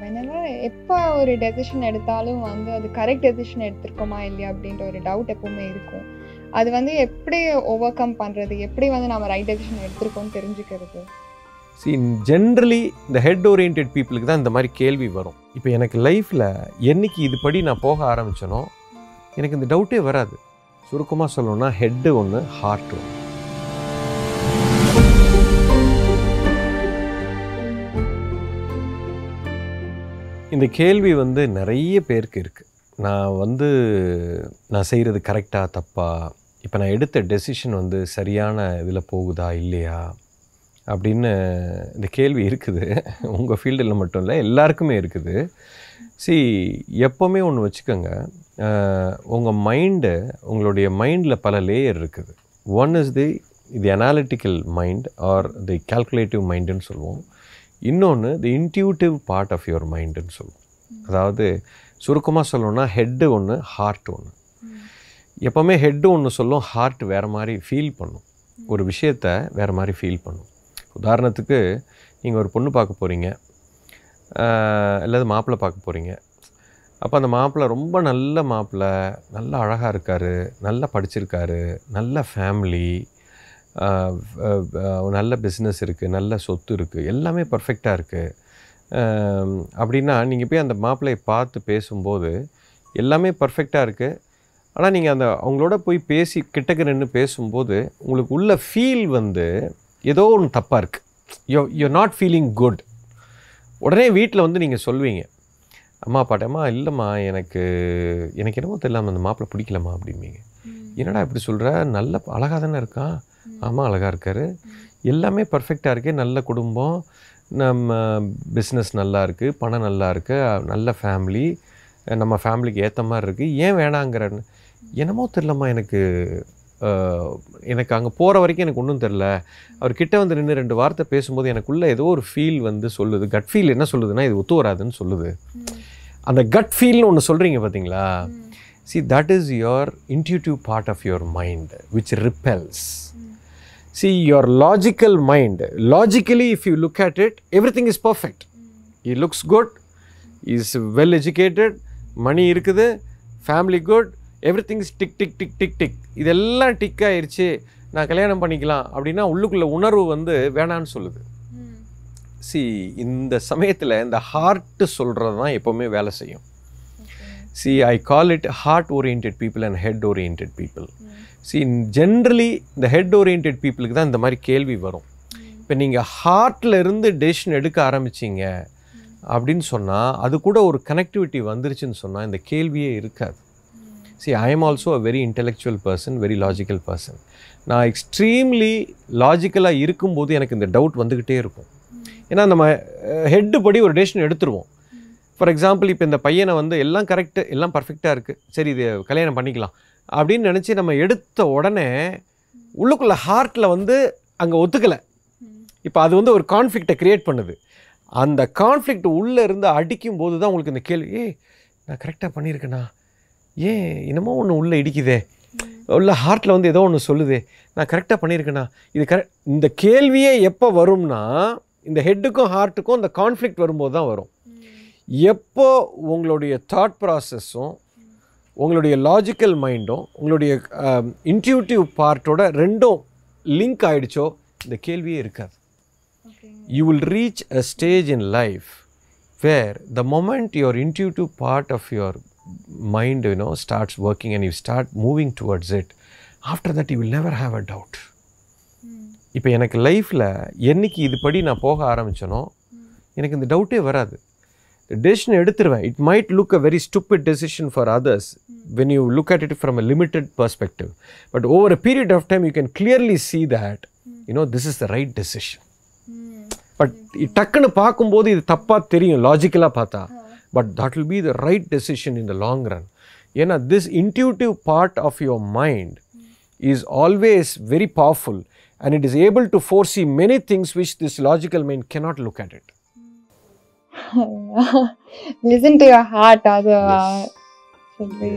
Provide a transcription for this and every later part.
Whenever எப்போ ஒரு decision எடுத்தாலும் வந்து அது கரெக்ட் டெசிஷன் எடுத்திருக்கோமா இல்லையா அப்படின்ற ஒரு டவுட் எப்பவுமே இருக்கும். அது வந்து எப்படி ஓவர் கம் பண்ணுறது எப்படி வந்து நம்ம ரைட் டெசிஷன் எடுத்திருக்கோம்னு தெரிஞ்சுக்கிறது? சி ஜென்ரலி இந்த ஹெட் ஓரியன்ட் பீப்புளுக்கு தான் இந்த மாதிரி கேள்வி வரும். இப்போ எனக்கு லைஃப்பில் என்னைக்கு இதுபடி நான் போக ஆரம்பித்தனோ எனக்கு இந்த டவுட்டே வராது. சுருக்கமாக சொல்லணும்னா ஹெட்டு ஒன்று ஹார்ட் ஒன்று இந்த கேள்வி வந்து நிறைய பேருக்கு இருக்குது நான் வந்து நான் செய்கிறது கரெக்டாக தப்பா? இப்போ நான் எடுத்த டெசிஷன் வந்து சரியான இதில் போகுதா இல்லையா? அப்படின்னு இந்த கேள்வி இருக்குது. உங்கள் ஃபீல்டில் மட்டும் இல்லை எல்லாருக்குமே இருக்குது. சி எப்போவுமே ஒன்று வச்சுக்கோங்க. உங்கள் மைண்டு உங்களுடைய மைண்டில் பல லேயர் இருக்குது. One is the the analytical mind or the calculative மைண்டுன்னு சொல்லுவோம். இன்னொன்று the intuitive part of your மைண்டுன்னு சொல்லுவோம். அதாவது சுருக்கமாக சொல்லணும்னா ஹெட்டு ஒன்று ஹார்ட் ஒன்று எப்போவுமே ஹெட்டு ஒன்று சொல்லும் ஹார்ட் வேறு மாதிரி ஃபீல் பண்ணும். ஒரு விஷயத்த வேறு மாதிரி ஃபீல் பண்ணும். உதாரணத்துக்கு நீங்கள் ஒரு பொண்ணு பார்க்க போகிறீங்க அல்லது மாப்பிள்ளை பார்க்க போகிறீங்க அப்போ அந்த மாப்பிள்ளை ரொம்ப நல்ல மாப்பிள்ளை நல்ல அழகாக இருக்கார் நல்லா படிச்சிருக்காரு நல்ல ஃபேமிலி நல்ல பிஸ்னஸ் இருக்குது நல்ல சொத்து இருக்குது எல்லாமே பர்ஃபெக்டாக இருக்குது அப்படின்னா நீங்கள் போய் அந்த மாப்பிள்ளையை பார்த்து பேசும்போது எல்லாமே பர்ஃபெக்டாக இருக்குது ஆனால் நீங்கள் அந்த அவங்களோட போய் பேசி கிட்டக்க நின்று பேசும்போது உங்களுக்கு உள்ள ஃபீல் வந்து ஏதோ ஒன்று தப்பாக இருக்குது you you not feeling good உடனே வீட்டில் வந்து நீங்கள் சொல்வீங்க அம்மா பாட்டம்மா இல்லைம்மா எனக்கு எனக்கு என்னமோ தெரியலாம அந்த மாப்பிள்ளை பிடிக்கலம்மா அப்படிம்பீங்க. என்னடா இப்படி சொல்கிற நல்ல அழகாக தானே இருக்கான். ஆமாம் அழகாக இருக்கார். எல்லாமே பர்ஃபெக்டாக இருக்குது நல்ல குடும்பம். நம்ம பிஸ்னஸ் நல்லா இருக்குது பணம் நல்லா இருக்குது நல்ல ஃபேமிலி நம்ம ஃபேமிலிக்கு ஏற்ற மாதிரி இருக்குது ஏன் வேணாங்கிறன்னு? என்னமோ தெரிலம்மா எனக்கு. எனக்கு அங்கே போகிற வரைக்கும் எனக்கு ஒன்றும் தெரில அவர் கிட்ட வந்து நின்று ரெண்டு வார்த்தை பேசும்போது எனக்குள்ளே ஏதோ ஒரு ஃபீல் வந்து சொல்லுது. கட் ஃபீல் என்ன சொல்லுதுன்னா இது ஒத்து வராதுன்னு சொல்லுது. அந்த கட் ஃபீல்னு ஒன்று சொல்கிறீங்க பார்த்தீங்களா see that is your intuitive part of your mind which repels see your logical mind logically if you look at it everything is perfect he looks good is well educated money இருக்குது family good every things tick tick tick tick tick இதெல்லாம் tick ஆயிடுச்சு நான் கல்யாணம் பண்ணிக்கலாம் அப்படின்னா உள்ளுக்குள்ள உணர்வு வந்து வேணான்னு சொல்லுது. சி இந்த சமயத்தில் இந்த ஹார்ட்டு சொல்கிறது தான் எப்போவுமே வேலை செய்யும். See I call it heart oriented people and head oriented people see generally இந்த ஹெட் ஓரியன்ட் பீப்புளுக்கு தான் இந்த மாதிரி கேள்வி வரும். இப்போ நீங்கள் ஹார்ட்டில் இருந்து டெசிஷன் எடுக்க ஆரம்பிச்சிங்க அப்படின்னு சொன்னால் அது கூட ஒரு கனெக்டிவிட்டி வந்துருச்சுன்னு சொன்னால் இந்த கேள்வியே இருக்காது. See I am also a very intellectual person very logical person நான் எக்ஸ்ட்ரீம்லி லாஜிக்கலாக இருக்கும்போது எனக்கு இந்த டவுட் வந்துக்கிட்டே இருக்கும். ஏன்னா நம்ம ஹெட்டு படி ஒரு டெசிஷன் எடுத்துருவோம். ஃபார் எக்ஸாம்பிள் இப்போ இந்த பையனை வந்து எல்லாம் கரெக்டு எல்லாம் பர்ஃபெக்டாக இருக்குது சரி இது கல்யாணம் பண்ணிக்கலாம். அப்படின்னு நினச்சி நம்ம எடுத்த உடனே உள்ளுக்குள்ள ஹார்ட்டில் வந்து அங்கே ஒத்துக்கலை. இப்போ அது வந்து ஒரு கான்ஃப்ளிக்டை க்ரியேட் பண்ணுது. அந்த கான்ஃப்ளிக்ட் உள்ளே இருந்து அடிக்கும் போது தான் உங்களுக்கு இந்த கேள்வி ஏ நான் கரெக்டாக பண்ணியிருக்கேனா? ஏன் என்னமோ ஒன்று உள்ளே இடிக்குதே? உள்ள ஹார்ட்டில் வந்து ஏதோ ஒன்று சொல்லுதே நான் கரெக்டாக பண்ணியிருக்கேனா? இது கரெக்ட் இந்த கேள்வியே எப்போ வரும்னா இந்த ஹெட்டுக்கும் ஹார்ட்டுக்கும் இந்த கான்ஃப்ளிக்ட் வரும்போது தான் வரும். எப்போ உங்களுடைய தாட் ப்ராசஸும் உங்களுடைய லாஜிக்கல் மைண்டும் உங்களுடைய இன்ட்யூட்டிவ் பார்ட்டோட ரெண்டும் லிங்க் ஆகிடுச்சோ இந்த கேள்வியே இருக்காது. You will reach a stage in life where the moment your intuitive part of your mind you know starts working and you start moving towards it after that you will never have a doubt இப்போ எனக்கு லைஃப்பில் என்னைக்கு இதுபடி நான் போக ஆரம்பித்தனோ எனக்கு இந்த டவுட்டே வராது. டெசிஷன் எடுத்துருவேன். It might look a very stupid decision for others when you look at it from a limited perspective but over a period of time you can clearly see that you know this is the right decision but டக்குன்னு பார்க்கும்போது இது தப்பாக தெரியும் லாஜிக்கலாக பார்த்தா. But that will be the right decision in the long run ஏன்னா this intuitive part of your mind is always very powerful and it is able to foresee many things which this logical mind cannot look at it. Listen to your heart, அது Yes. should be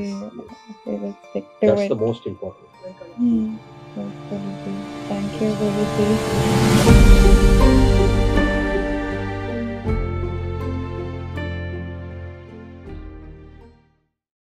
Yes. stick to That's it. the most important. Hmm. Yes, Guruji. Thank you, Guruji.